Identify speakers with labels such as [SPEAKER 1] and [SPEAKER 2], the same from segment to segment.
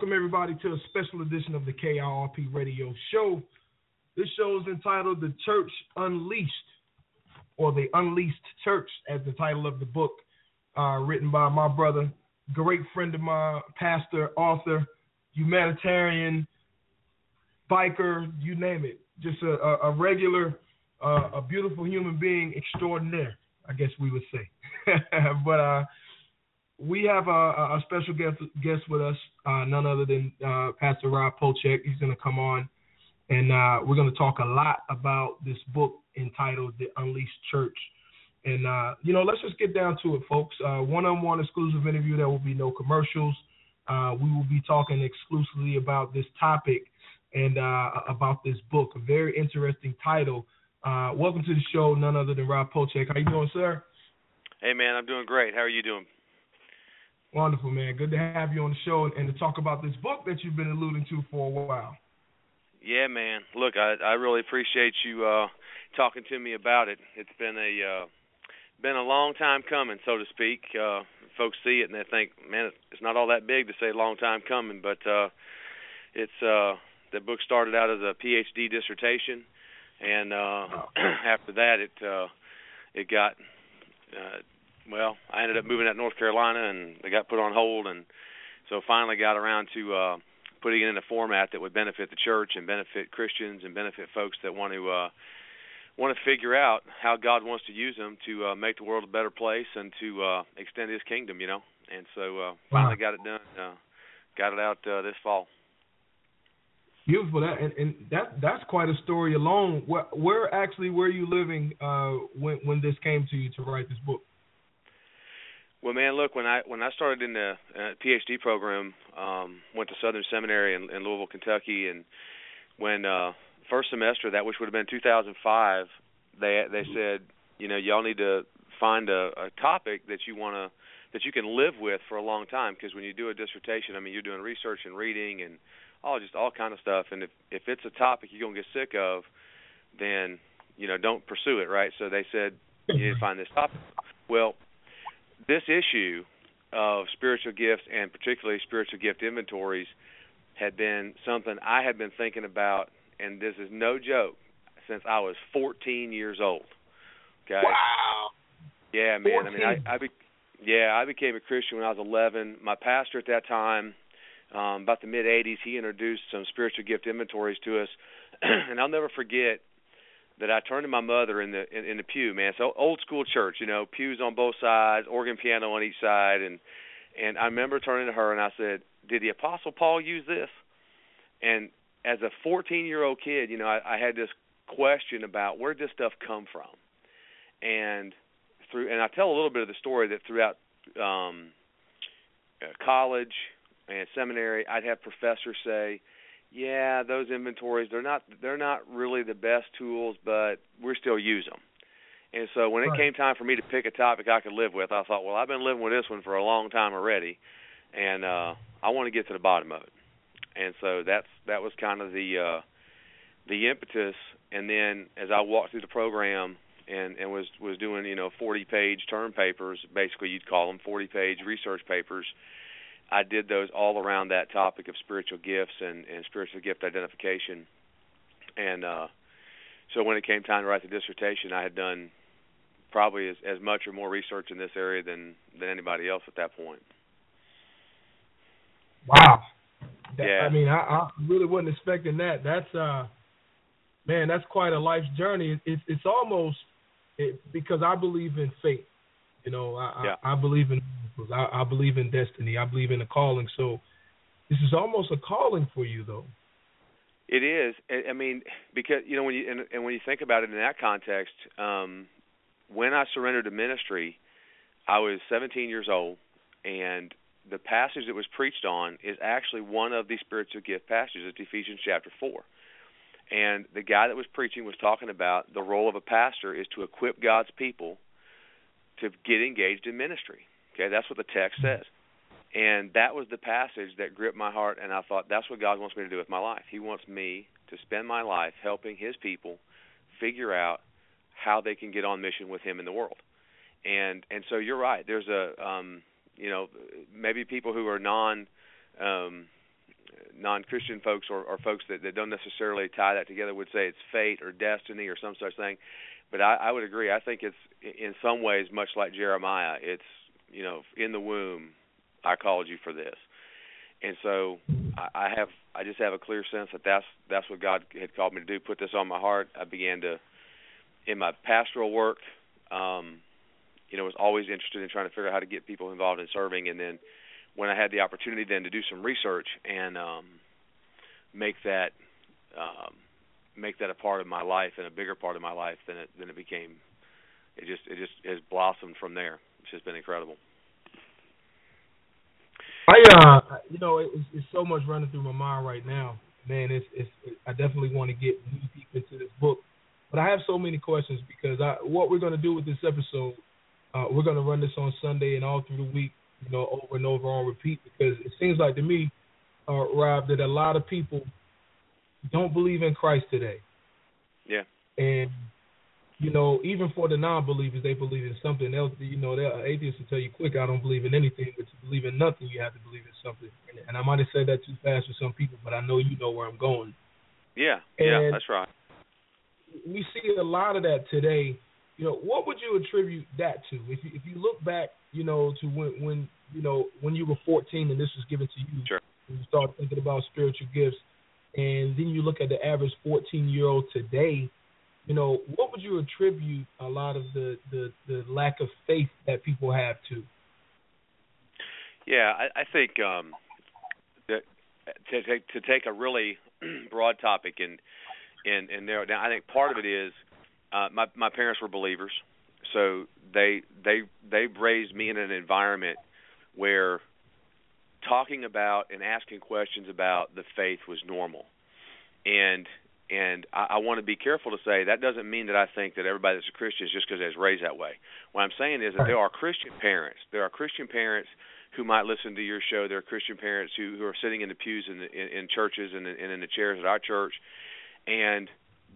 [SPEAKER 1] Welcome
[SPEAKER 2] everybody to a special edition of the KIRP Radio Show. This show is entitled "The Church Unleashed" or "The Unleashed Church" as the title of the book, uh, written by my brother, great friend of mine, pastor, author, humanitarian, biker, you name it. Just a, a, regular, uh, a beautiful human being extraordinaire, I guess we would say. but uh, we have a, a special guest guest with us, uh, none other than uh, Pastor Rob Pochek. He's going to come on, and uh, we're going to talk a lot about this book entitled "The Unleashed Church." And uh, you know, let's just get down to it, folks. Uh, one-on-one exclusive interview. There will be no commercials. Uh, we will be talking exclusively about this topic and about this book. A very interesting title. welcome to the show, none other than Rob Pochek. How you doing, sir?
[SPEAKER 3] Hey man, I'm doing great. How are you doing?
[SPEAKER 2] Wonderful, man. Good to have you on the show and to talk about this book that you've been alluding to for a while.
[SPEAKER 3] Yeah, man. Look, I I really appreciate you uh talking to me about it. It's been a uh been a long time coming, so to speak. Uh folks see it and they think, "Man, it's not all that big to say long time coming," but uh it's uh the book started out as a PhD dissertation and uh after that it uh it got uh well, I ended up moving out to North Carolina, and they got put on hold, and so finally got around to uh, putting it in a format that would benefit the church and benefit Christians and benefit folks that want to uh, want to figure out how God wants to use them to uh, make the world a better place and to uh, extend His kingdom. You know, and so uh, finally got it done. Uh, got it out uh, this fall.
[SPEAKER 2] Beautiful. That and, and that that's quite a story alone. Where, where actually were you living uh, when when this came to you to write this book?
[SPEAKER 3] Well, man, look when I when I started in the uh, PhD program, um, went to Southern Seminary in, in Louisville, Kentucky, and when uh, first semester that which would have been 2005, they they said, you know, y'all need to find a, a topic that you want to that you can live with for a long time because when you do a dissertation, I mean, you're doing research and reading and all just all kind of stuff, and if if it's a topic you're gonna get sick of, then you know don't pursue it, right? So they said you need to find this topic. Well, this issue of spiritual gifts and particularly spiritual gift inventories had been something I had been thinking about, and this is no joke, since I was 14 years old. Okay.
[SPEAKER 2] Wow.
[SPEAKER 3] Yeah, man.
[SPEAKER 2] 14.
[SPEAKER 3] I mean, I, I be, yeah, I became a Christian when I was 11. My pastor at that time, um, about the mid 80s, he introduced some spiritual gift inventories to us, and I'll never forget that I turned to my mother in the in, in the pew, man. So old school church, you know, pews on both sides, organ piano on each side, and and I remember turning to her and I said, "Did the Apostle Paul use this?" And as a 14 year old kid, you know, I, I had this question about where this stuff come from, and through and I tell a little bit of the story that throughout um, uh, college and seminary, I'd have professors say, yeah, those inventories they're not they're not really the best tools, but we still use them. And so when it
[SPEAKER 2] Right.
[SPEAKER 3] came time for me to pick a topic I could live with, I thought, well, I've been living with this one for a long time already, and uh, I want to get to the bottom of it. And so that's that was kind of the uh, the impetus. And then as I walked through the program and and was was doing you know 40 page term papers, basically you'd call them 40 page research papers. I did those all around that topic of spiritual gifts and, and spiritual gift identification. And uh, so when it came time to write the dissertation, I had done probably as, as much or more research in this area than than anybody else at that point.
[SPEAKER 2] Wow. That,
[SPEAKER 3] Yeah.
[SPEAKER 2] I mean, I, I really wasn't expecting that. That's uh, man, that's quite a life's journey. It's it's almost it, because I believe in fate. You know, I
[SPEAKER 3] Yeah.
[SPEAKER 2] I, I believe in miracles. I, I believe in destiny. I believe in a calling. So this is almost a calling for you, though.
[SPEAKER 3] It is. I- mean, because you know when you and, and when you think about it in that context, um, when I surrendered to ministry, I was 17 years old, and the passage that was preached on is actually one of the spiritual gift passages. It's Ephesians chapter four, and the guy that was preaching was talking about the role of a pastor is to equip God's people to get engaged in ministry. Okay, that's what the text says. And that was the passage that gripped my heart, and I thought that's what God wants me to do with my life. He wants me to spend my life helping His people figure out how they can get on mission with Him in the world. And and so you're right. There's a um, you know maybe people who are non um, non-Christian folks or, or folks that, that don't necessarily tie that together would say it's fate or destiny or some such thing. But I, I would agree. I think it's in some ways much like Jeremiah. It's you know in the womb I called you for this. And so I, have I just have a clear sense that that's that's what God had called me to do. Put this on my heart. I began to in my pastoral work. Um, you know, was always interested in trying to figure out how to get people involved in serving. And then when I had the opportunity then to do some research and um, make that um, make that a part of my life and a bigger part of my life, then it then it became it just it just has blossomed from there. It's just been incredible.
[SPEAKER 2] I uh, you know, it's, it's so much running through my mind right now, man. It's it's. I definitely want to get knee deep into this book, but I have so many questions because I what we're going to do with this episode, uh, we're going to run this on Sunday and all through the week, you know, over and over on repeat because it seems like to me, uh, Rob, that a lot of people don't believe in Christ today,
[SPEAKER 3] Yeah.
[SPEAKER 2] and you know, even for the non-believers, they believe in something else. You know, they're atheists will tell you quick, I don't believe in anything, but to believe in nothing, you have to believe in something. And, and I might have said that too fast for some people, but I know you know where I'm going.
[SPEAKER 3] Yeah. Yeah. That's right.
[SPEAKER 2] We see a lot of that today. You know, what would you attribute that to? If you, if you look back, you know, to when when you know when you were 14 and this was given to you,
[SPEAKER 3] Sure.
[SPEAKER 2] and you start thinking about spiritual gifts, and then you look at the average 14 year old today, you know, what would you attribute a lot of the, the, the lack of faith that people have to?
[SPEAKER 3] Yeah, I, I think um, that to take to take a really broad topic and and and narrow it down. I think part of it is uh, my my parents were believers, so they they they raised me in an environment where talking about and asking questions about the faith was normal, and and I, I want to be careful to say that doesn't mean that I think that everybody that's a Christian is just because they was raised that way. What I'm saying is that there are Christian parents. There are Christian parents who might listen to your show. There are Christian parents who who are sitting in the pews in the, in, in churches and, and in the chairs at our church, and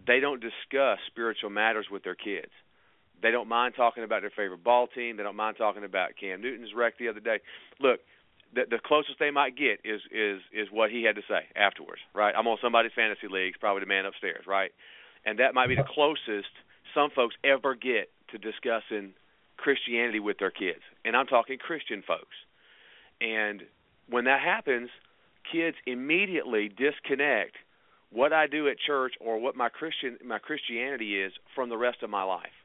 [SPEAKER 3] they don't discuss spiritual matters with their kids. They don't mind talking about their favorite ball team. They don't mind talking about Cam Newton's wreck the other day. Look, the, the closest they might get is is is what he had to say afterwards, right? I'm on somebody's fantasy leagues, probably the man upstairs, right? And that might be the closest some folks ever get to discussing Christianity with their kids. And I'm talking Christian folks. And when that happens, kids immediately disconnect what I do at church or what my Christian my Christianity is from the rest of my life.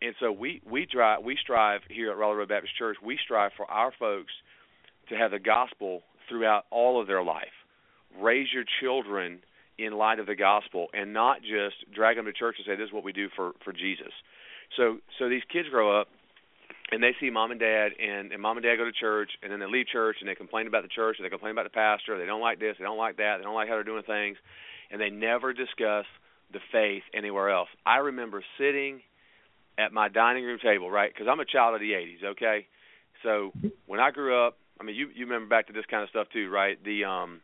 [SPEAKER 3] And so we we drive we strive here at Raleigh Road Baptist Church. We strive for our folks to have the gospel throughout all of their life. Raise your children in light of the gospel and not just drag them to church and say this is what we do for for Jesus. So so these kids grow up and they see mom and dad and, and mom and dad go to church and then they leave church and they complain about the church and they complain about the pastor, they don't like this, they don't like that, they don't like how they're doing things and they never discuss the faith anywhere else. I remember sitting at my dining room table, right? Because I'm a child of the '80s. Okay, so when I grew up, I mean, you you remember back to this kind of stuff too, right? The um,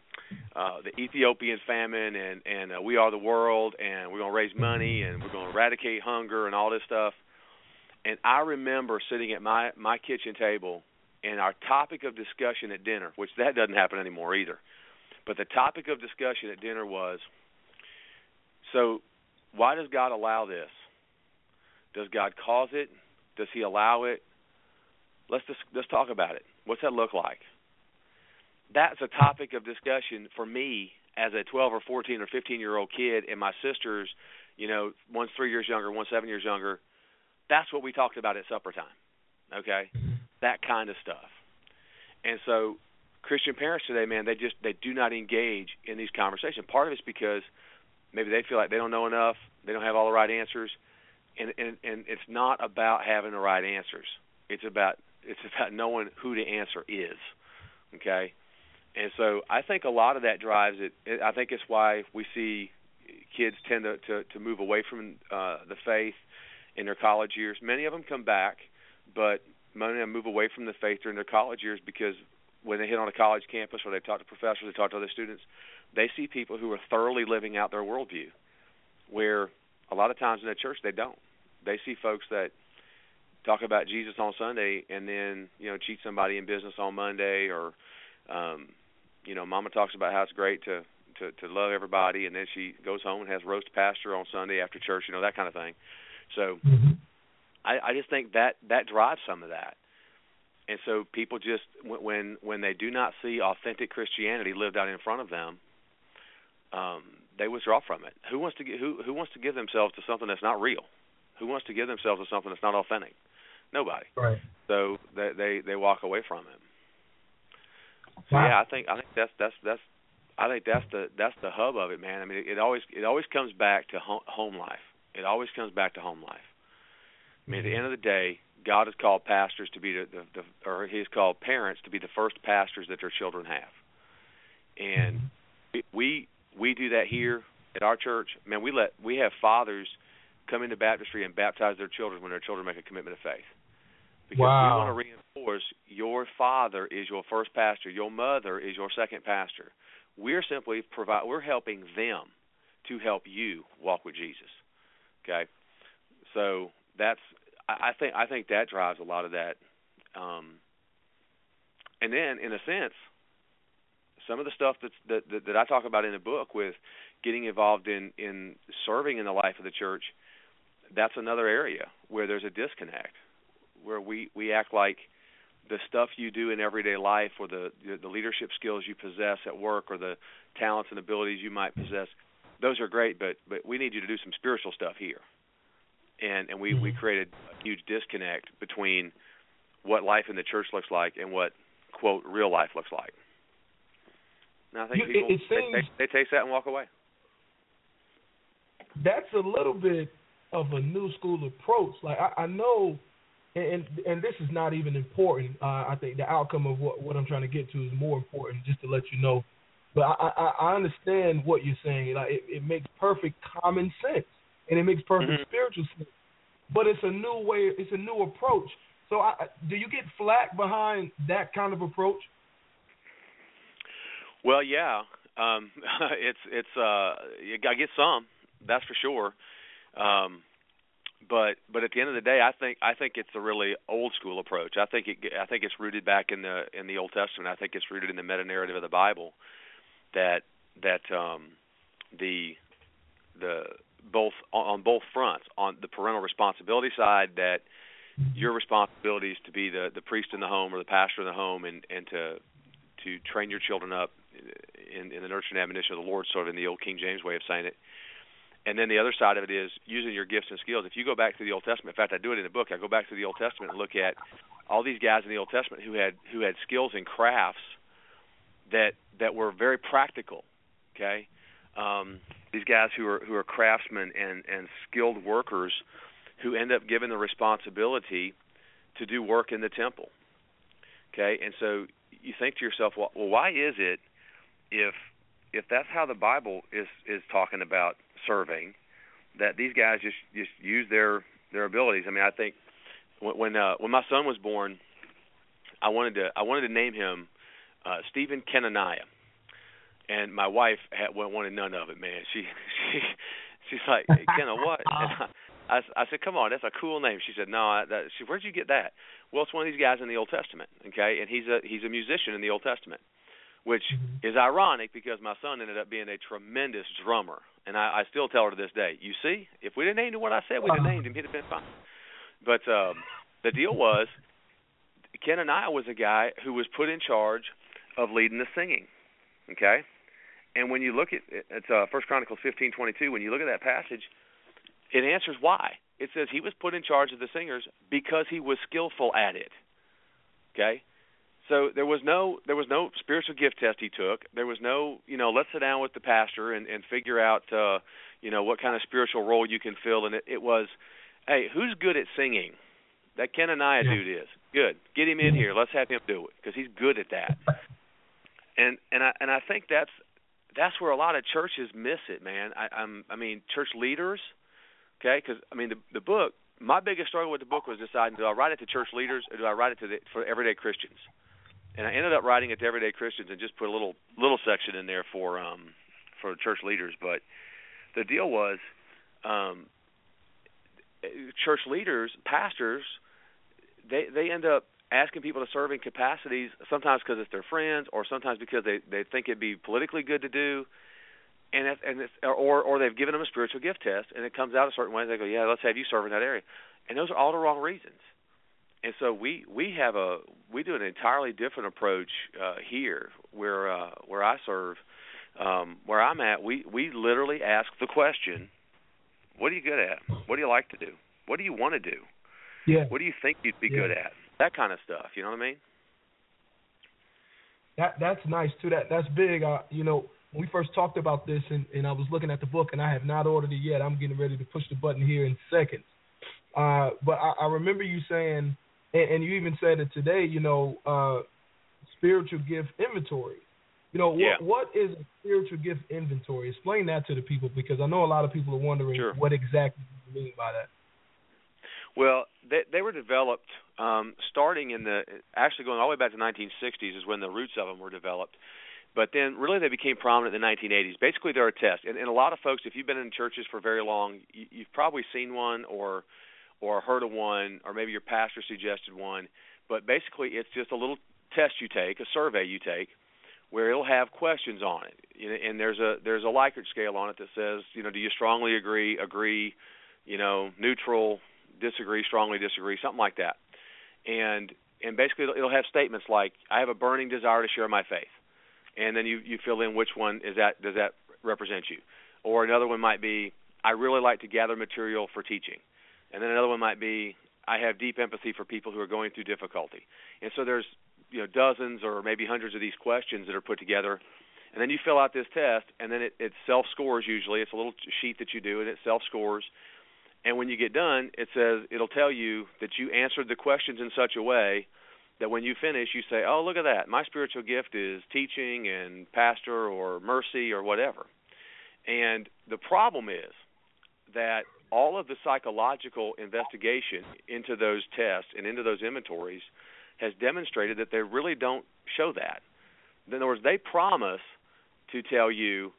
[SPEAKER 3] uh, the Ethiopian famine and and uh, we are the world, and we're gonna raise money, and we're gonna eradicate hunger and all this stuff. And I remember sitting at my my kitchen table, and our topic of discussion at dinner, which that doesn't happen anymore either, but the topic of discussion at dinner was, so why does God allow this? Does God cause it? Does He allow it? Let's just let's talk about it. What's that look like? That's a topic of discussion for me as a 12 or 14 or 15 year old kid, and my sisters, you know, one's three years younger, one's seven years younger. That's what we talked about at supper time. Okay, mm-hmm. that kind of stuff. And so, Christian parents today, man, they just they do not engage in these conversations. Part of it's because maybe they feel like they don't know enough, they don't have all the right answers, and and and it's not about having the right answers. It's about it's about knowing who the answer is. Okay, and so I think a lot of that drives it. I think it's why we see kids tend to to, to move away from uh, the faith in their college years. Many of them come back, but many of them move away from the faith during their college years because when they hit on a college campus or they talk to professors, they talk to other students, they see people who are thoroughly living out their worldview. Where a lot of times in the church they don't. They see folks that talk about Jesus on Sunday and then you know cheat somebody in business on Monday or um you know mama talks about how it's great to to to love everybody and then she goes home and has roast pastor on Sunday after church you know that kind of thing. So I I just think that that drives some of that. And so people just when when they do not see authentic Christianity lived out in front of them um they withdraw from it. Who wants to get who who wants to give themselves to something that's not real who wants to give themselves to something that's not authentic Nobody.
[SPEAKER 2] Right.
[SPEAKER 3] So they they they walk away from it. So
[SPEAKER 2] Wow.
[SPEAKER 3] yeah, I think I think that's that's that's I think that's the that's the hub of it, man. I mean, it, it always it always comes back to home, home life. It always comes back to home life. I mean, at the end of the day, God has called pastors to be the, the, the or He's called parents to be the first pastors that their children have, and mm-hmm. we we do that here at our church. Man, we let we have fathers come into baptistry and baptize their children when their children make a commitment of faith. Because
[SPEAKER 2] Wow.
[SPEAKER 3] we want to reinforce your father is your first pastor, your mother is your second pastor. We're simply provide we're helping them to help you walk with Jesus. Okay? So that's I I think I think that drives a lot of that. Um and then in a sense some of the stuff that's that, that that I talk about in the book with getting involved in in serving in the life of the church that's another area where there's a disconnect where we we act like the stuff you do in everyday life or the the leadership skills you possess at work or the talents and abilities you might possess those are great but but we need you to do some spiritual stuff here. And and we we mm-hmm. created a huge disconnect between what life in the church looks like and what quote real life looks like. Now I think
[SPEAKER 2] You-
[SPEAKER 3] people
[SPEAKER 2] it
[SPEAKER 3] they,
[SPEAKER 2] seems-
[SPEAKER 3] they, they taste that and walk away.
[SPEAKER 2] that's a little bit of a new school approach. Like I, I know, and and this is not even important. Uh, I think the outcome of what what I'm trying to get to is more important. Just to let you know, but I I, I understand what you're saying. Like it, it makes perfect common sense, and it makes perfect
[SPEAKER 3] Mhm.
[SPEAKER 2] spiritual sense. But it's a new way. It's a new approach. So I- do you get flack behind that kind of approach?
[SPEAKER 3] Well, yeah, um, it's it's uh, I get some, that's for sure. Um, but but at the end of the day, I think I think it's a really old school approach. I think it I think it's rooted back in the in the Old Testament. I think it's rooted in the meta narrative of the Bible that that um, the the both on, both fronts on the parental responsibility side that your responsibility is to be the the priest in the home or the pastor in the home and and to to train your children up in, in the nurture and admonition of the Lord, sort of in the old King James way of saying it. And then the other side of it is using your gifts and skills. If you go back to the Old Testament, in fact, I do it in the book. I go back to the Old Testament and look at all these guys in the Old Testament who had who had skills and crafts that that were very practical. Okay, um, these guys who are who are craftsmen and and skilled workers who end up given the responsibility to do work in the temple. Okay, and so you think to yourself, well, well why is it if if that's how the Bible is is talking about serving, that these guys just just use their their abilities? I mean, I think when when, uh, when my son was born, I wanted to I wanted to name him uh, Stephen Kenaniah, and my wife had wanted none of it. Man, she she she's like, hey, Kenna, what? And I, I, I said, come on, that's a cool name. She said, no. I, that, she, where'd you get that? Well, it's one of these guys in the Old Testament, okay, and he's a he's a musician in the Old Testament, which is ironic because my son ended up being a tremendous drummer, and I, I still tell her to this day, you see, if we'd have named him what I said, we'd have named him, he'd have been fine. But um, the deal was, Kenaniah was a guy who was put in charge of leading the singing, okay, and when you look at it's uh, First Chronicles fifteen twenty two, when you look at that passage, it answers why. It says he was put in charge of the singers because he was skillful at it. Okay? So there was no there was no spiritual gift test he took. There was no, you know, let's sit down with the pastor and and figure out uh, you know, what kind of spiritual role you can fill and it, it was hey, who's good at singing? That Kenaniah
[SPEAKER 2] Yeah.
[SPEAKER 3] dude is. Good. Get him in here. Let's have him do it because he's good at that. And and I and I think that's that's where a lot of churches miss it, man. I I'm I mean, church leaders okay? Because I mean, the the book. My biggest struggle with the book was deciding: do I write it to church leaders or do I write it to the, for everyday Christians? And I ended up writing it to everyday Christians and just put a little little section in there for um for church leaders. But the deal was, um, church leaders, pastors, they they end up asking people to serve in capacities sometimes because it's their friends or sometimes because they they think it'd be politically good to do and it, and it's, or or they've given them a spiritual gift test, and it comes out a certain way. And they go, yeah, let's have you serve in that area, and those are all the wrong reasons. And so we we have a we do an entirely different approach uh, here, where uh, where I serve, um, where I'm at. We we literally ask the question, what are you good at? What do you like to do? What do you want to do?
[SPEAKER 2] Yeah.
[SPEAKER 3] What do you think you'd be
[SPEAKER 2] Yeah.
[SPEAKER 3] good at? That kind of stuff. You know what I mean?
[SPEAKER 2] That that's nice too. That that's big. Uh, you know, when we first talked about this, and, and I was looking at the book, and I have not ordered it yet. I'm getting ready to push the button here in seconds. Uh, but I, I remember you saying, and, and you even said it today. You know, uh, spiritual gift inventory. You know, what
[SPEAKER 3] Yeah.
[SPEAKER 2] what is a spiritual gift inventory? Explain that to the people because I know a lot of people are wondering
[SPEAKER 3] Sure.
[SPEAKER 2] what exactly you mean by that.
[SPEAKER 3] Well, they they were developed um, starting in the actually going all the way back to the 1960s is when the roots of them were developed. But then really they became prominent in the 1980s. Basically, they're a test, and, and a lot of folks, if you've been in churches for very long, you, you've probably seen one or or heard of one, or maybe your pastor suggested one. But basically, it's just a little test you take, a survey you take, where it'll have questions on it, and there's a there's a Likert scale on it that says, you know, do you strongly agree, agree, you know, neutral, disagree, strongly disagree, something like that. And and basically it'll, it'll have statements like I have a burning desire to share my faith. And then you you fill in which one is that does that represent you. Or another one might be I really like to gather material for teaching. And then another one might be I have deep empathy for people who are going through difficulty. And so there's you know dozens or maybe hundreds of these questions that are put together and then you fill out this test, and then it, it self scores. Usually, it's a little sheet that you do, and it self scores. And when you get done, it says it'll tell you that you answered the questions in such a way that when you finish, you say, "Oh, look at that! My spiritual gift is teaching and pastor or mercy or whatever." And the problem is that all of the psychological investigation into those tests and into those inventories has demonstrated that they really don't show that. In other words, they promise to tell you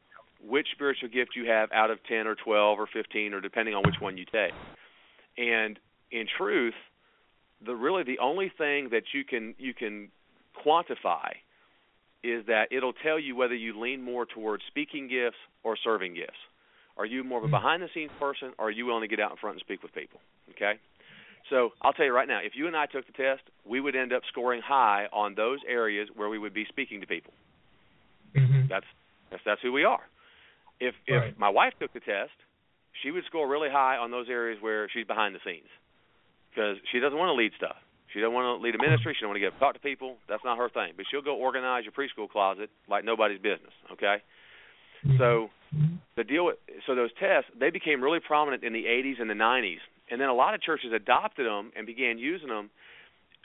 [SPEAKER 3] which spiritual gift you have out of 10 or 12 or 15 or depending on which one you take. And in truth, the really the only thing that you can you can quantify is that it'll tell you whether you lean more towards speaking gifts or serving gifts. Are you more of a behind the scenes person or are you willing to get out in front and speak with people? Okay? So I'll tell you right now, if you and I took the test, we would end up scoring high on those areas where we would be speaking to people.
[SPEAKER 2] Mm-hmm.
[SPEAKER 3] That's that's that's who we are. If if
[SPEAKER 2] Right.
[SPEAKER 3] my wife took the test, she would score really high on those areas where she's behind the scenes because she doesn't want to lead stuff. She doesn't want to lead a ministry. She don't want to get up talk to people. That's not her thing. But she'll go organize your preschool closet like nobody's business. Okay. So Mm-hmm. the deal with so those tests they became really prominent in the 80s and the 90s, and then a lot of churches adopted them and began using them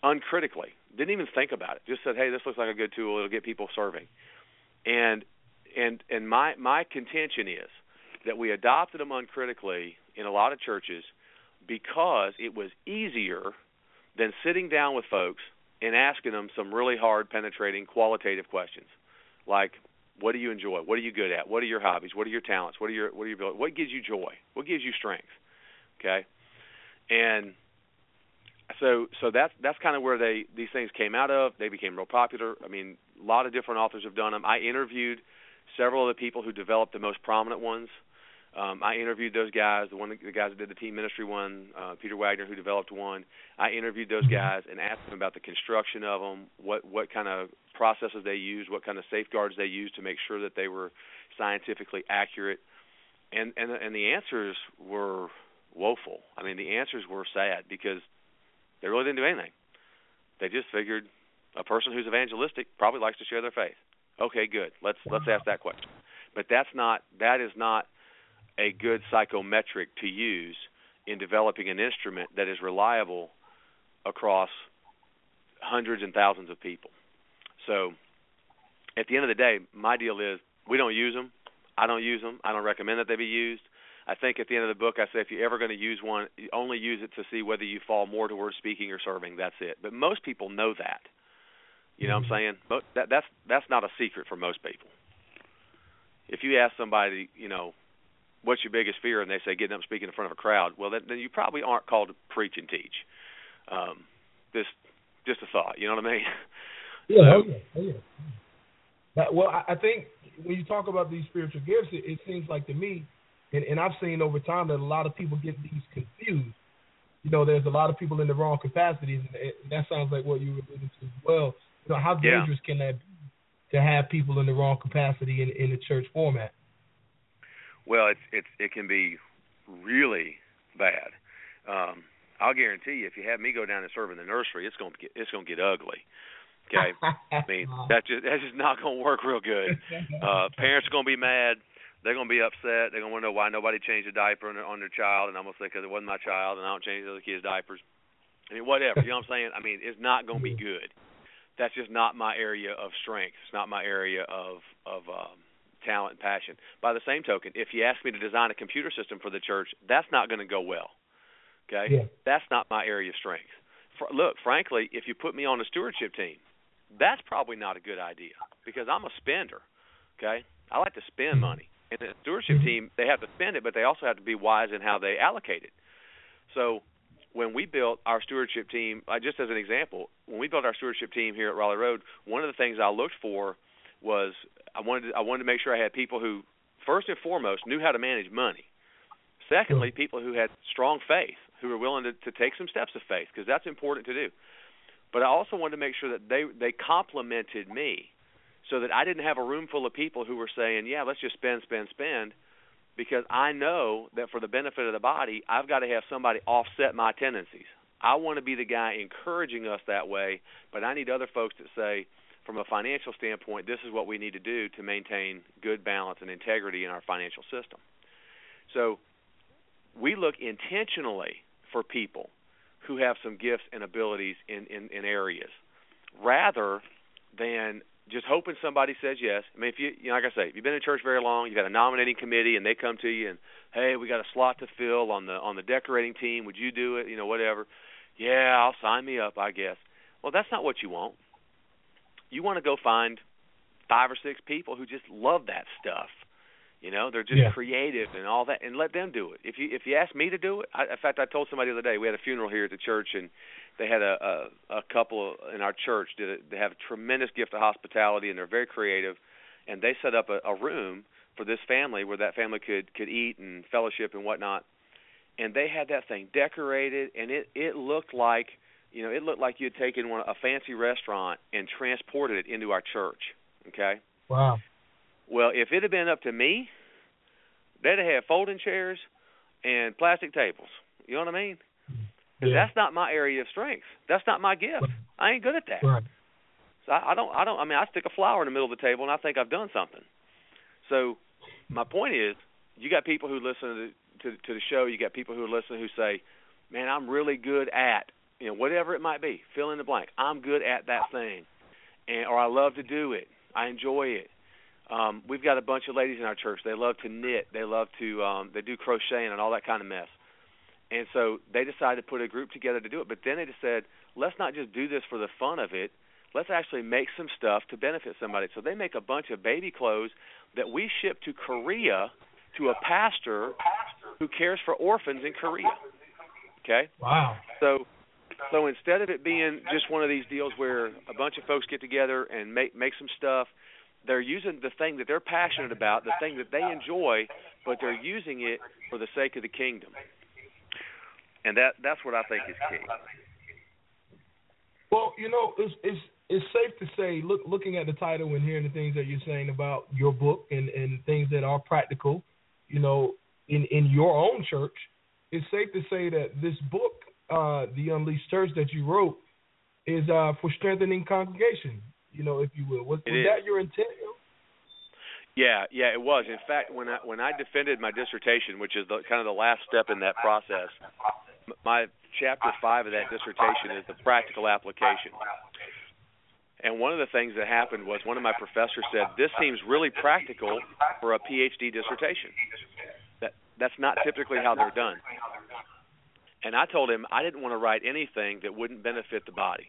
[SPEAKER 3] uncritically. Didn't even think about it. Just said, "Hey, this looks like a good tool. It'll get people serving." And and and my my contention is that we adopted them uncritically in a lot of churches because it was easier than sitting down with folks and asking them some really hard, penetrating, qualitative questions, like what do you enjoy? What are you good at? What are your hobbies? What are your talents? What are your what are your what gives you joy? What gives you strength? Okay, and so so that's that's kind of where they these things came out of. They became real popular. I mean, a lot of different authors have done them. I interviewed several of the people who developed the most prominent ones. Um, I interviewed those guys, the one the guys that did the team ministry one, uh, Peter Wagner, who developed one. I interviewed those guys and asked them about the construction of them, what what kind of processes they used, what kind of safeguards they used to make sure that they were scientifically accurate, and and and the answers were woeful. I mean, the answers were sad because they really didn't do anything. They just figured a person who's evangelistic probably likes to share their faith. Okay, good. Let's let's ask that question. But that's not that is not a good psychometric to use in developing an instrument that is reliable across hundreds and thousands of people. So, at the end of the day, my deal is we don't use them. I don't use them. I don't recommend that they be used. I think at the end of the book, I say if you're ever going to use one, only use it to see whether you fall more towards speaking or serving. That's it. But most people know that. You know what I'm mm-hmm. saying? But that that's that's not a secret for most people. If you ask somebody, you know, what's your biggest fear, and they say getting up and speaking in front of a crowd, well, then, then you probably aren't called to preach and teach. Um, just just a thought. You know what I mean?
[SPEAKER 2] Yeah, oh yeah, oh yeah. But, well, I, I think when you talk about these spiritual gifts, it, it seems like to me, and, and I've seen over time that a lot of people get these confused. You know, there's a lot of people in the wrong capacities, and it- and that sounds like what you were alluding to as well. You know, how
[SPEAKER 3] Yeah.
[SPEAKER 2] dangerous can that be to have people in the wrong capacity in, in the church format?
[SPEAKER 3] Well, it's it's it can be really bad. Um, I'll guarantee you, if you have me go down and serve in the nursery, it's gonna get it's gonna get ugly. Okay, I mean that's just that's just not gonna work real good. Uh, parents are gonna be mad. They're gonna be upset. They're gonna want to know why nobody changed a diaper on their, on their child, and I'm gonna say because it wasn't my child, and I don't change other kids' diapers. I mean, whatever. You know what I'm saying? I mean, it's not gonna be good. That's just not my area of strength. It's not my area of of um, talent and passion. By the same token, if you ask me to design a computer system for the church, that's not going to go well. Okay,
[SPEAKER 2] Yeah.
[SPEAKER 3] that's not my area of strength. Fr- look, frankly, if you put me on a stewardship team, that's probably not a good idea because I'm a spender. Okay, I like to spend money, and the stewardship team they have to spend it, but they also have to be wise in how they allocate it. So when we built our stewardship team, uh, just as an example, when we built our stewardship team here at Raleigh Road, one of the things I looked for was I wanted to, I wanted to make sure I had people who, first and foremost, knew how to manage money. Secondly, hmm. people who had strong faith, who were willing to, to take some steps of faith, because that's important to do. But I also wanted to make sure that they they complemented me, so that I didn't have a room full of people who were saying, "Yeah, let's just spend, spend, spend," because I know that for the benefit of the body, I've got to have somebody offset my tendencies. I want to be the guy encouraging us that way, but I need other folks that say, from a financial standpoint, this is what we need to do to maintain good balance and integrity in our financial system. So we look intentionally for people who have some gifts and abilities in, in, in areas rather than just hoping somebody says yes. I mean, if you, you know, like I say, if you've been in church very long, you've got a nominating committee, and they come to you and, hey, we got a slot to fill on the on the decorating team. Would you do it? You know, whatever. Yeah, I'll sign me up, I guess. Well, that's not what you want. You want to go find five or six people who just love that stuff. You know, they're just
[SPEAKER 2] Yeah.
[SPEAKER 3] creative and all that, and let them do it. If you if you ask me to do it, I, in fact, I told somebody the other day we had a funeral here at the church, and they had a a, a couple in our church did a, they have a tremendous gift of hospitality, and they're very creative, and they set up a, a room for this family where that family could could eat and fellowship and whatnot, and they had that thing decorated, and it it looked like you know it looked like you had taken one a fancy restaurant and transported it into our church. Okay.
[SPEAKER 2] Wow.
[SPEAKER 3] Well, if it had been up to me, they'd have had folding chairs and plastic tables. You know what I mean? 'Cause
[SPEAKER 2] Yeah.
[SPEAKER 3] that's not my area of strength. That's not my gift. I ain't good at that.
[SPEAKER 2] Right.
[SPEAKER 3] So I, I don't. I don't. I mean, I stick a flower in the middle of the table, and I think I've done something. So my point is, you got people who listen to to, to the show. You got people who listen who say, "Man, I'm really good at you know whatever it might be. Fill in the blank. I'm good at that thing, and or I love to do it. I enjoy it." Um, we've got a bunch of ladies in our church. They love to knit. They love to. Um, they do crocheting and all that kind of mess. And so they decided to put a group together to do it. But then they just said, let's not just do this for the fun of it. Let's actually make some stuff to benefit somebody. So they make a bunch of baby clothes that we ship to Korea to a pastor who cares for orphans in Korea. Okay?
[SPEAKER 2] Wow.
[SPEAKER 3] So so instead of it being just one of these deals where a bunch of folks get together and make make some stuff, they're using the thing that they're passionate about, the thing that they enjoy, but they're using it for the sake of the kingdom. And that that's what I think is key.
[SPEAKER 2] Well, you know, it's it's it's safe to say, look, looking at the title and hearing the things that you're saying about your book and and things that are practical, you know, in in your own church, it's safe to say that this book, uh, the Unleashed Church that you wrote, is uh for strengthening congregation. You know, if you will, was, was that your intent?
[SPEAKER 3] Yeah, yeah, it was. In fact, when I when I defended my dissertation, which is the kind of the last step in that process, my chapter five of that dissertation is the practical application. And one of the things that happened was one of my professors said, "This seems really practical for a PhD dissertation. That that's not typically how they're done." And I told him I didn't want to write anything that wouldn't benefit the body.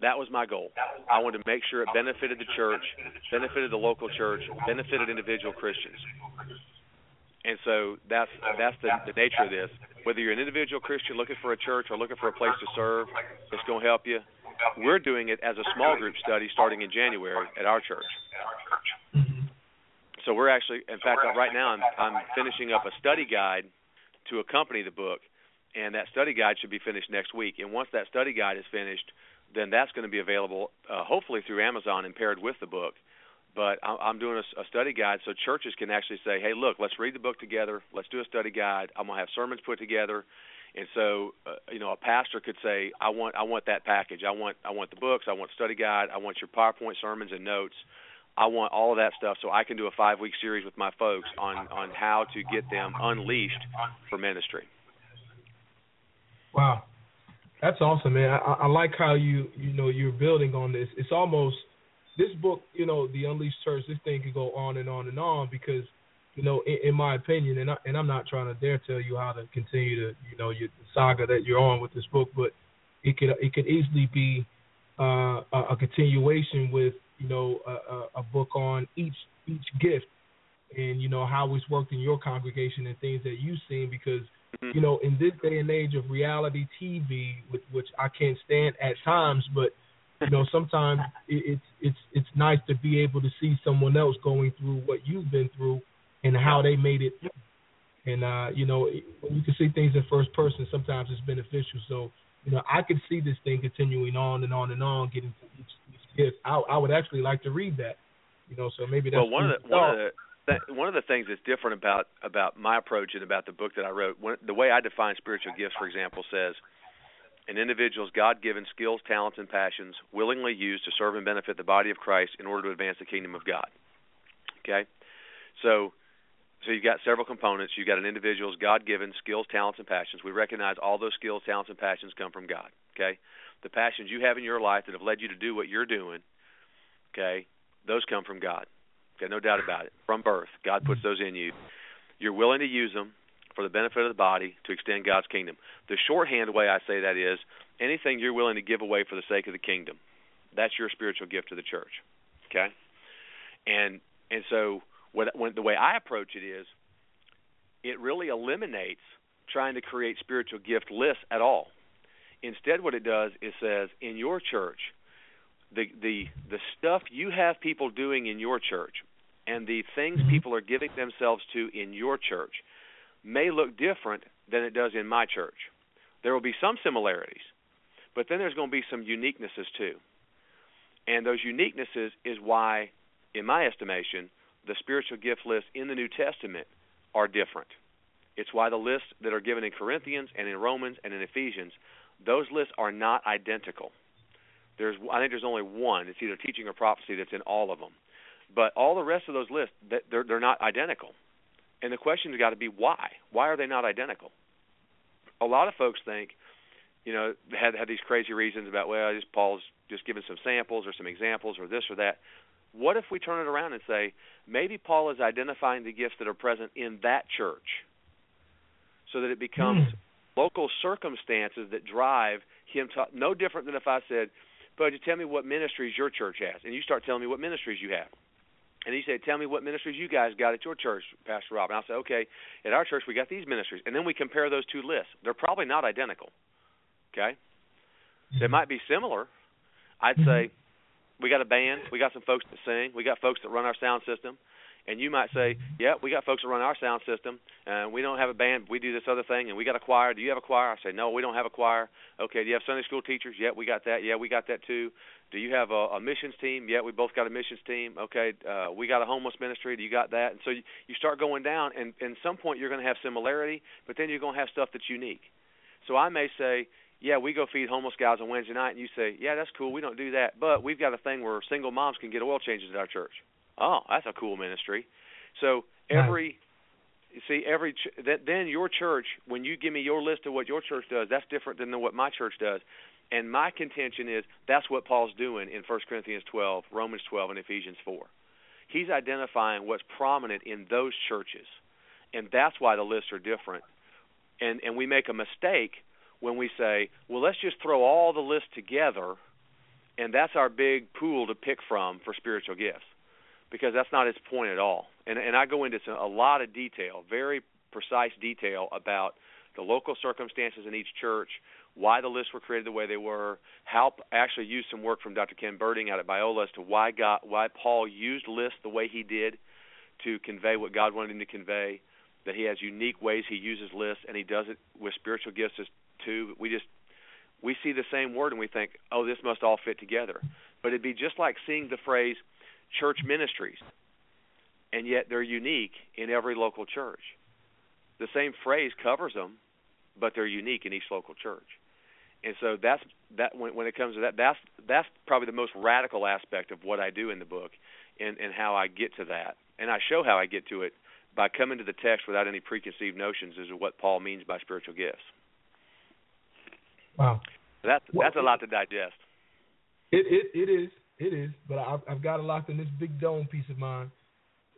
[SPEAKER 3] That was my goal. I wanted to make sure it benefited the church, benefited the local church, benefited individual Christians. And so that's that's the, the nature of this. Whether you're an individual Christian looking for a church or looking for a place to serve, it's going to help you. We're doing it as a small group study starting in January at our church. So we're actually, in fact, right now I'm I'm finishing up a study guide to accompany the book, and that study guide should be finished next week. And once that study guide is finished, then that's going to be available, uh, hopefully through Amazon and paired with the book. But I'm doing a study guide so churches can actually say, "Hey, look, let's read the book together. Let's do a study guide. I'm gonna have sermons put together." And so, uh, you know, a pastor could say, "I want, I want that package. I want, I want the books. I want study guide. I want your PowerPoint sermons and notes. I want all of that stuff so I can do a five week series with my folks on on how to get them unleashed for ministry."
[SPEAKER 2] Wow, that's awesome, man. I, I like how you you know you're building on this. It's almost this book, you know, the Unleashed Church. This thing could go on and on and on because, you know, in, in my opinion, and I, and I'm not trying to dare tell you how to continue to you know your saga that you're on with this book, but it could it could easily be uh, a, continuation with you know a, a book on each each gift and you know how it's worked in your congregation and things that you've seen because you know, in this day and age of reality TV, which, which I can't stand at times, but you know, sometimes it, it's it's it's nice to be able to see someone else going through what you've been through and how they made it. And uh, you know, when you can see things in first person, sometimes it's beneficial. So, you know, I could see this thing continuing on and on and on, getting each, each gift. I, I would actually like to read that. You know, so maybe that's
[SPEAKER 3] well, one of the one of the th- one of the things that's different about about my approach and about the book that I wrote, when, the way I define spiritual gifts, for example, says an individual's God-given skills, talents, and passions willingly used to serve and benefit the body of Christ in order to advance the kingdom of God. Okay, so so you've got several components. You've got an individual's God-given skills, talents, and passions. We recognize all those skills, talents, and passions come from God. Okay, the passions you have in your life that have led you to do what you're doing. Okay, those come from God. Okay, no doubt about it. From birth, God puts those in you. You're willing to use them for the benefit of the body to extend God's kingdom. The shorthand way I say that is anything you're willing to give away for the sake of the kingdom. That's your spiritual gift to the church. Okay? And and so what when the way I approach it is it really eliminates trying to create spiritual gift lists at all. Instead what it does is says in your church the the the stuff you have people doing in your church and the things mm-hmm. people are giving themselves to in your church may look different than it does in my church. There will be some similarities, but then there's going to be some uniquenesses too. And those uniquenesses is why, in my estimation, the spiritual gift lists in the New Testament are different. It's why the lists that are given in Corinthians and in Romans and in Ephesians, those lists are not identical. There's, I think there's only one. It's either teaching or prophecy that's in all of them, but all the rest of those lists, they're they're not identical. And the question's got to be why? Why are they not identical? A lot of folks think, you know, had had these crazy reasons about well, just Paul's just giving some samples or some examples or this or that. What if we turn it around and say maybe Paul is identifying the gifts that are present in that church, so that it becomes mm. local circumstances that drive him to no different than if I said, "Bud, you tell me what ministries your church has," and you start telling me what ministries you have and he said, "Tell me what ministries you guys got at your church, Pastor Rob." And I said, "Okay, at our church we got these ministries." And then we compare those two lists. They're probably not identical. Okay, they
[SPEAKER 2] Mm-hmm.
[SPEAKER 3] might be similar. I'd say we got a band, we got some folks that sing, we got folks that run our sound system, and you might say, "Yeah, we got folks that run our sound system, and we don't have a band. We do this other thing, and we got a choir. Do you have a choir?" I say, "No, we don't have a choir." Okay, do you have Sunday school teachers? Yeah, we got that. Yeah, we got that too. Do you have a, a missions team? Yeah, we both got a missions team. Okay, uh, we got a homeless ministry. Do you got that? And so you, you start going down, and at some point you're going to have similarity, but then you're going to have stuff that's unique. So I may say, yeah, we go feed homeless guys on Wednesday night, and you say, yeah, that's cool. We don't do that, but we've got a thing where single moms can get oil changes at our church. Oh, that's a cool ministry. So every you see every ch- that then your church when you give me your list of what your church does that's different than what my church does and my contention is that's what Paul's doing in 1 Corinthians 12, Romans 12, and Ephesians 4. He's identifying what's prominent in those churches, and that's why the lists are different. And and we make a mistake when we say, well, let's just throw all the lists together, and that's our big pool to pick from for spiritual gifts, because that's not his point at all. And and I go into some, a lot of detail, very precise detail about the local circumstances in each church, why the lists were created the way they were, how I actually used some work from Dr. Ken Berding out at Biola as to why God, why Paul used lists the way he did to convey what God wanted him to convey. That he has unique ways he uses lists, and he does it with spiritual gifts as too. We just we see the same word and we think, oh, this must all fit together. But it'd be just like seeing the phrase church ministries, and yet they're unique in every local church. The same phrase covers them, but they're unique in each local church and so that's that when, when it comes to that that's that's probably the most radical aspect of what I do in the book and and how I get to that and I show how I get to it by coming to the text without any preconceived notions as to what Paul means by spiritual gifts.
[SPEAKER 2] Wow,
[SPEAKER 3] that's that's a lot to digest.
[SPEAKER 2] It it it is it is, but I've I've got it locked in this big dome piece of mine.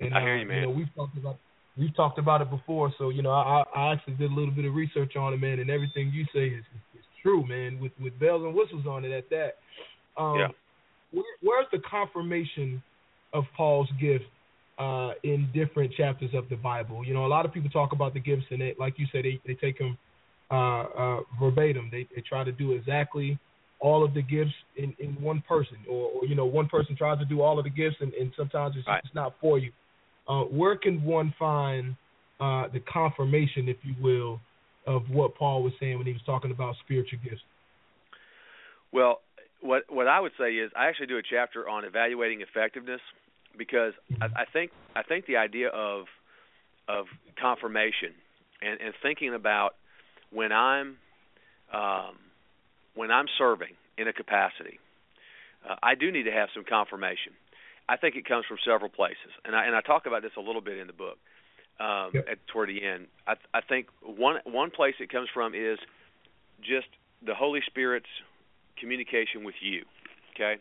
[SPEAKER 2] And,
[SPEAKER 3] I hear you,
[SPEAKER 2] uh,
[SPEAKER 3] man.
[SPEAKER 2] You know, we've talked about we've talked about it before, so you know I I actually did a little bit of research on it, man, and everything you say is, is true, man, with with bells and whistles on it at that. Um,
[SPEAKER 3] Yeah.
[SPEAKER 2] Where, where's the confirmation of Paul's gift uh, in different chapters of the Bible? You know, a lot of people talk about the gifts, and they, like you said, they they take them uh, uh, verbatim. They they try to do exactly all of the gifts in, in one person, or, or you know, one person tries to do all of the gifts, and, and sometimes it's,
[SPEAKER 3] Right.
[SPEAKER 2] it's not for you. Uh, where can one find uh, the confirmation, if you will, of what Paul was saying when he was talking about spiritual gifts?
[SPEAKER 3] Well, what what I would say is I actually do a chapter on evaluating effectiveness because I, I think I think the idea of of confirmation and, and thinking about when I'm um, when I'm serving in a capacity, uh, I do need to have some confirmation. I think it comes from several places, and I and I talk about this a little bit in the book um,
[SPEAKER 2] Yep.
[SPEAKER 3] at toward the end. I I think one one place it comes from is just the Holy Spirit's communication with you. Okay,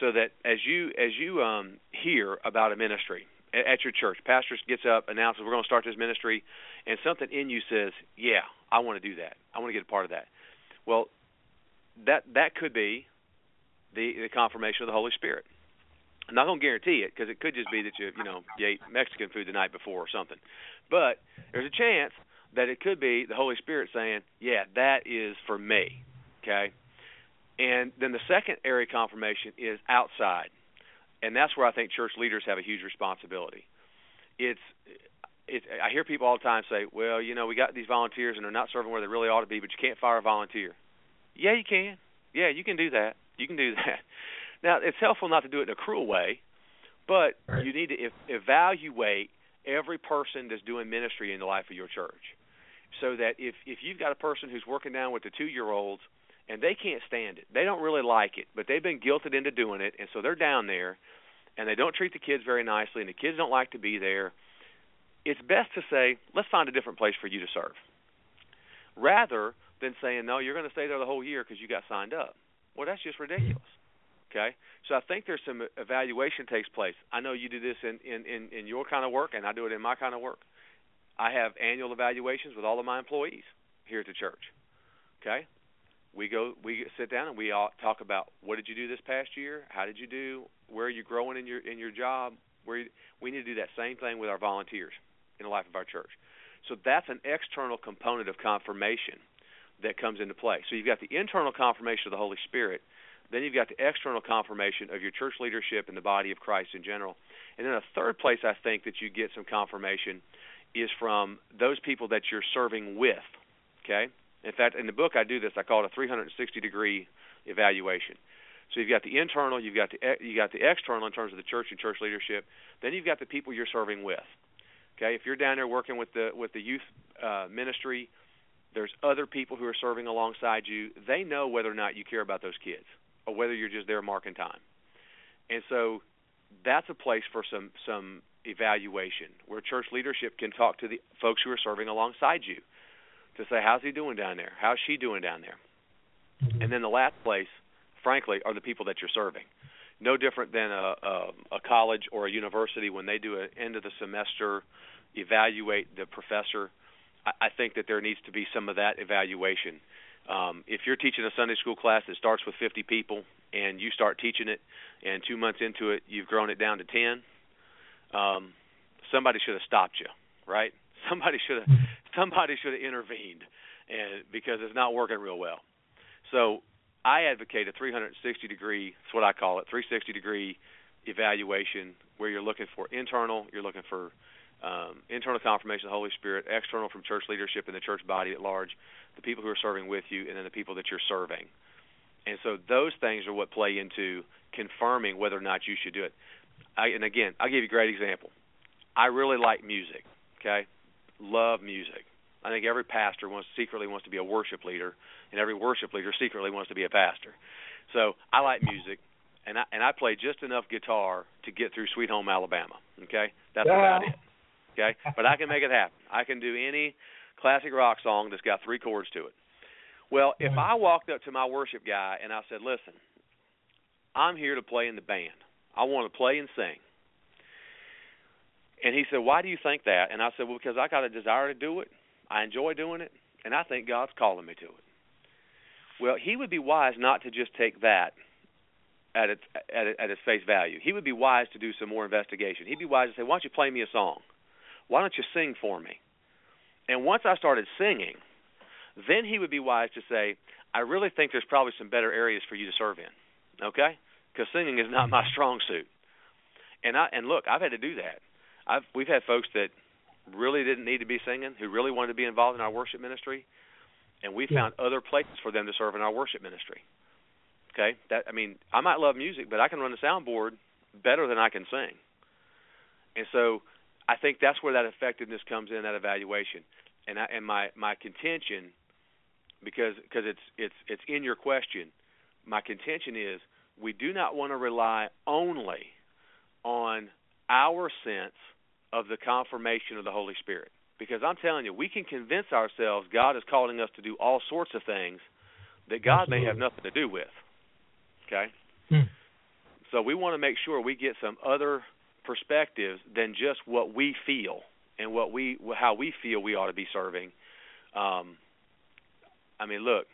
[SPEAKER 3] so that as you as you um, hear about a ministry a- at your church, pastor gets up, announces we're going to start this ministry, and something in you says, "Yeah, I want to do that. I want to get a part of that." Well, that that could be the the confirmation of the Holy Spirit. I'm not to guarantee it because it could just be that you you know you ate Mexican food the night before or something, but there's a chance that it could be the Holy Spirit saying, "Yeah, that is for me." Okay, and then the second area of confirmation is outside, and that's where I think church leaders have a huge responsibility. It's it, I hear people all the time say, "Well, you know, we got these volunteers and they're not serving where they really ought to be, but you can't fire a volunteer." Yeah, you can. Yeah, you can do that. You can do that. Now, it's helpful not to do it in a cruel way, but
[SPEAKER 2] Right.
[SPEAKER 3] you need to ev- evaluate every person that's doing ministry in the life of your church, so that if if you've got a person who's working down with the two year olds and they can't stand it, they don't really like it, but they've been guilted into doing it, and so they're down there, and they don't treat the kids very nicely, and the kids don't like to be there. It's best to say, let's find a different place for you to serve, rather than saying, no, you're going to stay there the whole year because you got signed up. Well, that's just ridiculous. Okay, so I think there's some evaluation takes place. I know you do this in, in in in your kind of work, and I do it in my kind of work. I have annual evaluations with all of my employees here at the church. Okay, we go we sit down and we all talk about what did you do this past year? How did you do? Where are you growing in your in your job? Where we need to do that same thing with our volunteers in the life of our church. So that's an external component of confirmation that comes into play. So you've got the internal confirmation of the Holy Spirit, then you've got the external confirmation of your church leadership and the body of Christ in general. And then a third place I think that you get some confirmation is from those people that you're serving with. Okay? In fact, in the book I do this. I call it a 360 degree evaluation. So you've got the internal, you've got the you got the external in terms of the church and church leadership. Then you've got the people you're serving with. Okay, if you're down there working with the with the youth uh, ministry, there's other people who are serving alongside you. They know whether or not you care about those kids, or whether you're just there marking time. And so that's a place for some some evaluation where church leadership can talk to the folks who are serving alongside you to say how's he doing down there how's she doing down there mm-hmm. and then the last place frankly are the people that you're serving no different than a a, a college or a university when they do an end of the semester evaluate the professor I, think that there needs to be some of that evaluation um, if you're teaching a Sunday school class that starts with 50 people and you start teaching it, and two months into it you've grown it down to 10, um, somebody should have stopped you, right? Somebody should have somebody should have intervened, and because it's not working real well. So I advocate a 360 degree, that's what I call it, 360 degree evaluation where you're looking for internal, you're looking for um, internal confirmation of the Holy Spirit, external from church leadership and the church body at large, the people who are serving with you, and then the people that you're serving. And so those things are what play into confirming whether or not you should do it. I, and again, I'll give you a great example. I really like music. Okay, love music. I think every pastor wants secretly wants to be a worship leader, and every worship leader secretly wants to be a pastor. So I like music, and I and I play just enough guitar to get through Sweet Home Alabama. Okay, that's about it. Okay, but I can make it happen. I can do any classic rock song that's got three chords to it. Well, if I walked up to my worship guy and I said, "Listen, I'm here to play in the band. I want to play and sing." And he said, "Why do you think that?" And I said, "Well, because I got a desire to do it. I enjoy doing it, and I think God's calling me to it." Well, he would be wise not to just take that at its at, at its face value. He would be wise to do some more investigation. He'd be wise to say, "Why don't you play me a song? Why don't you sing for me?" And once I started singing, then he would be wise to say, "I really think there's probably some better areas for you to serve in." Okay? Because singing is not my mm-hmm. strong suit. And I and look, I've had to do that. I've we've had folks that really didn't need to be singing, who really wanted to be involved in our worship ministry, and we
[SPEAKER 2] Yeah.
[SPEAKER 3] found other places for them to serve in our worship ministry. Okay? That I mean, I might love music, but I can run the soundboard better than I can sing. And so I think that's where that effectiveness comes in that evaluation. And I, and my my contention because because it's it's it's in your question. My contention is we do not want to rely only on our sense of the confirmation of the Holy Spirit. Because I'm telling you, we can convince ourselves God is calling us to do all sorts of things that God may have nothing to do with. Okay?
[SPEAKER 2] Hmm.
[SPEAKER 3] So we want to make sure we get some other perspectives than just what we feel and what we how we feel we ought to be serving. Um, I mean, look,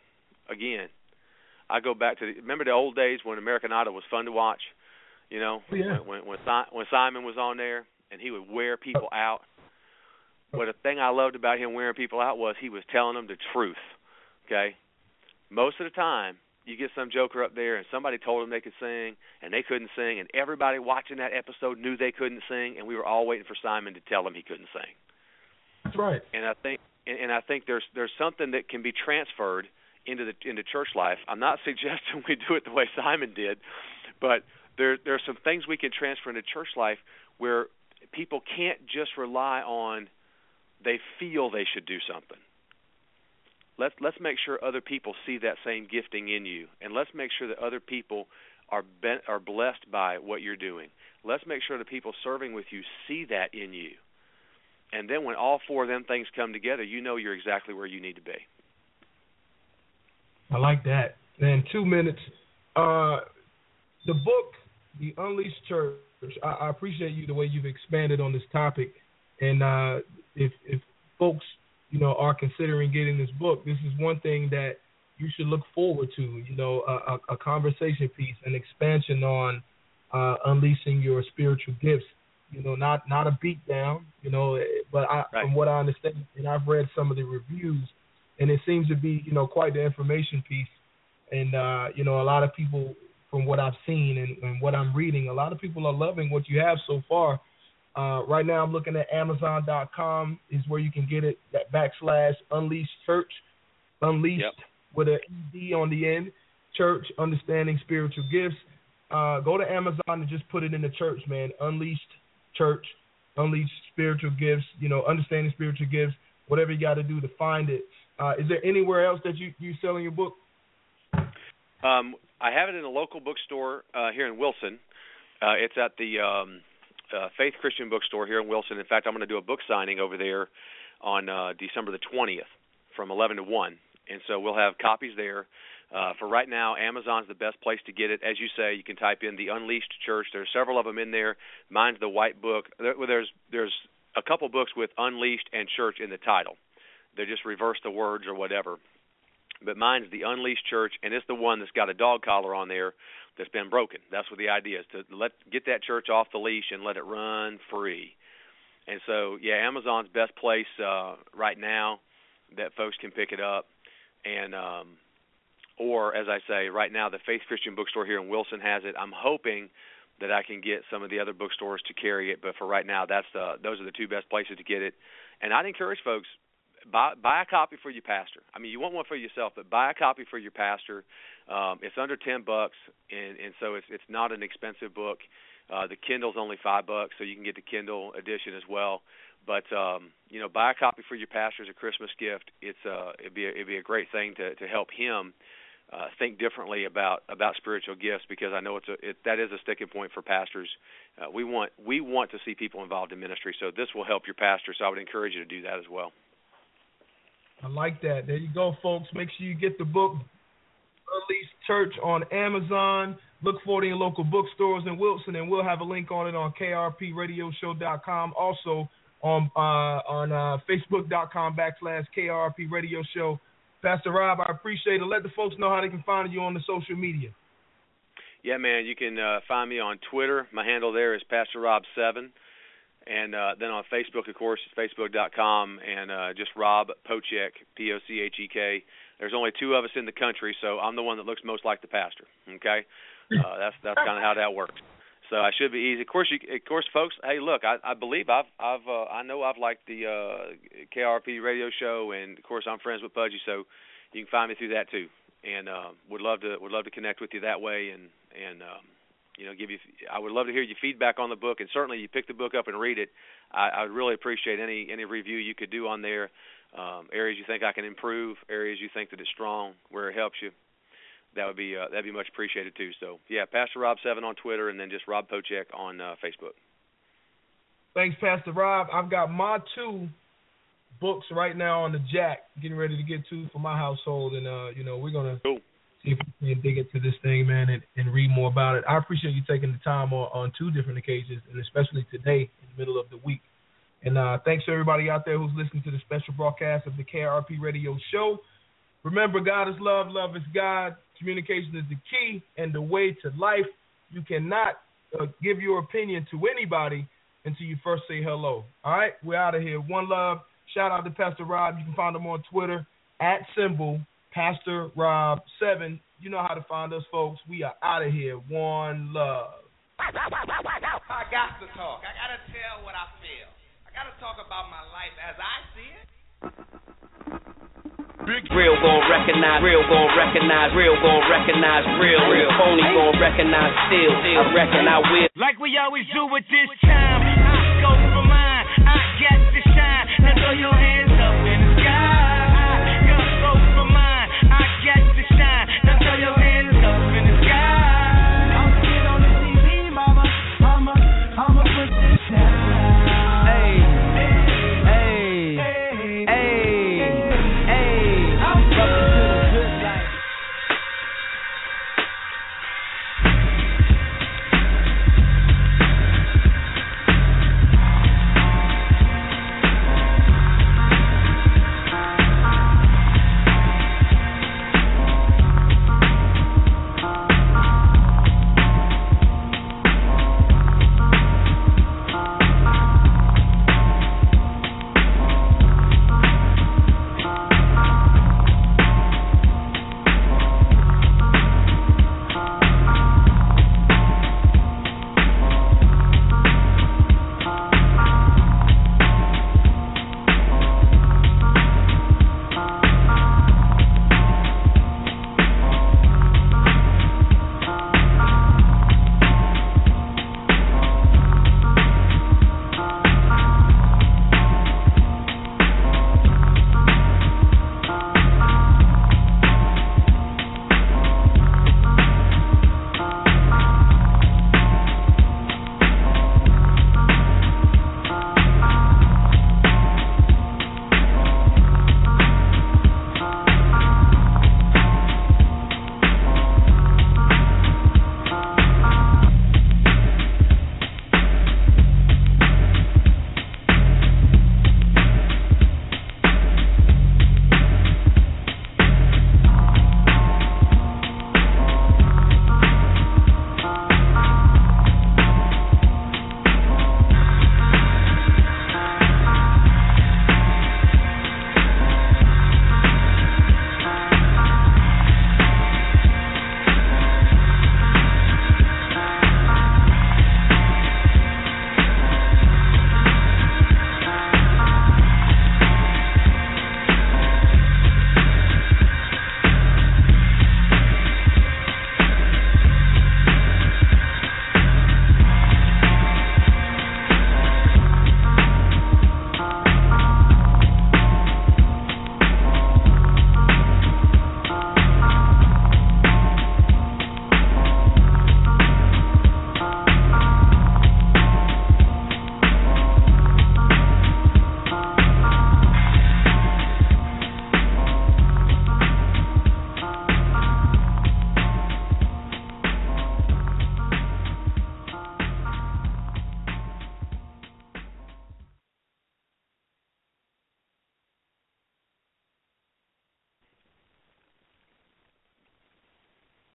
[SPEAKER 3] again, I go back to the, remember the old days when American Idol was fun to watch. You know,
[SPEAKER 2] Oh, yeah.
[SPEAKER 3] when when when, si- when Simon was on there and he would wear people out. But the thing I loved about him wearing people out was he was telling them the truth. Okay, most of the time you get some joker up there and somebody told them they could sing and they couldn't sing and everybody watching that episode knew they couldn't sing and we were all waiting for Simon to tell them he couldn't sing
[SPEAKER 2] That's right.
[SPEAKER 3] and I think and, and I think there's there's something that can be transferred into the into church life. I'm not suggesting we do it the way Simon did, but there there's some things we can transfer into church life where people can't just rely on they feel they should do something. Let's let's make sure other people see that same gifting in you, and let's make sure that other people are ben, are blessed by what you're doing. Let's make sure the people serving with you see that in you. And then when all four of them things come together, you know you're exactly where you need to be.
[SPEAKER 2] I like that. And two minutes. Uh, the book, The Unleashed Church. I, I appreciate you the way you've expanded on this topic. And uh, if if folks, you know, are considering getting this book, this is one thing that you should look forward to. You know, a, a, conversation piece, an expansion on uh, unleashing your spiritual gifts. You know, not not a beat down. You know, but I,
[SPEAKER 3] Right.
[SPEAKER 2] from what I understand, and I've read some of the reviews, and it seems to be you know quite the information piece. And uh, you know, a lot of people, from what I've seen and, and what I'm reading, a lot of people are loving what you have so far. Uh, right now, I'm looking at Amazon.com is where you can get it. That backslash Unleashed Church, Unleashed
[SPEAKER 3] Yep.
[SPEAKER 2] with a ed on the end. Church Understanding Spiritual Gifts. Uh, go to Amazon and just put it in the church, man. Unleashed Church, Unleashed Spiritual Gifts. You know, Understanding Spiritual Gifts. Whatever you got to do to find it. Uh, is there anywhere else that you you selling your book?
[SPEAKER 3] Um, I have it in a local bookstore uh, here in Wilson. Uh, it's at the um, uh, Faith Christian Bookstore here in Wilson. In fact, I'm going to do a book signing over there on uh, December the 20th from 11 to 1, and so we'll have copies there. Uh, for right now, Amazon's the best place to get it. As you say, you can type in the Unleashed Church. There's several of them in there. Mine's the white book. There, there's there's a couple books with Unleashed and Church in the title. They just reverse the words or whatever but mine's the Unleashed Church, and it's the one that's got a dog collar on there that's been broken. That's what the idea is to let get that church off the leash and let it run free. And so, yeah, Amazon's best place uh, right now that folks can pick it up, and um, or as I say, right now the Faith Christian Bookstore here in Wilson has it. I'm hoping that I can get some of the other bookstores to carry it, but for right now, that's the those are the two best places to get it. And I'd encourage folks buy buy a copy for your pastor. I mean, you want one for yourself, but buy a copy for your pastor. Um, it's under ten bucks, and and so it's it's not an expensive book. Uh, the Kindle's only five bucks, so you can get the Kindle edition as well. But um, you know, buy a copy for your pastor as a Christmas gift. It's uh, it'd be a, it'd be a great thing to to help him uh, think differently about about spiritual gifts because I know it's a it, that is a sticking point for pastors. Uh, we want we want to see people involved in ministry, so this will help your pastor. So I would encourage you to do that as well.
[SPEAKER 2] I like that. There you go, folks. Make sure you get the book Unleashed Church on Amazon. Look for it in local bookstores in Wilson, and we'll have a link on it on krpradioshow.com. Also on uh, on uh, facebook.com backslash krp radio show. Pastor Rob, I appreciate it. Let the folks know how they can find you on the social media.
[SPEAKER 3] Yeah, man, you can uh, find me on Twitter. My handle there is Pastor Rob Seven, and uh, then on Facebook, of course, it's facebook.com and uh, just Rob Pochek, P O C H E K. There's only two of us in the country, so I'm the one that looks most like the pastor. Okay, uh, that's that's kind of how that works. So I should be easy. Of course, you, of course, folks. Hey, look, I, I believe I've, I've, uh, I know I've liked the uh, KRP radio show, and of course, I'm friends with Pudgy, so you can find me through that too. And uh, would love to, would love to connect with you that way, and and um, you know, give you. I would love to hear your feedback on the book, and certainly you pick the book up and read it. I, I would really appreciate any any review you could do on there. um, areas you think I can improve, areas you think that it's strong, where it helps you. That would be uh, that'd be much appreciated too. So yeah, Pastor Rob Seven on Twitter, and then just Rob Pochek on uh, Facebook.
[SPEAKER 2] Thanks, Pastor Rob. I've got my two books right now on the jack, getting ready to get two for my household, and uh, you know we're gonna
[SPEAKER 3] Cool.
[SPEAKER 2] See if we can dig into this thing, man, and, and read more about it. I appreciate you taking the time on, on two different occasions, and especially today in the middle of the week. And uh, thanks to everybody out there who's listening to the special broadcast of the KRP Radio Show. Remember, God is love, love is God. Communication is the key and the way to life. You cannot uh, give your opinion to anybody until you first say hello. All right, we're out of here. One love. Shout out to Pastor Rob. You can find him on Twitter at symbol Pastor Rob Seven. You know how to find us, folks. We are out of here. One love.
[SPEAKER 4] I got to talk. I got to tell what I feel. I got to talk about my life as I see it.
[SPEAKER 5] Real gon' recognize, real gon' recognize, real gon' recognize, real, real. Phony gon' recognize, still, I reckon I will.
[SPEAKER 6] Like we always do with this time, I go for mine. I get to shine. Now throw your hands.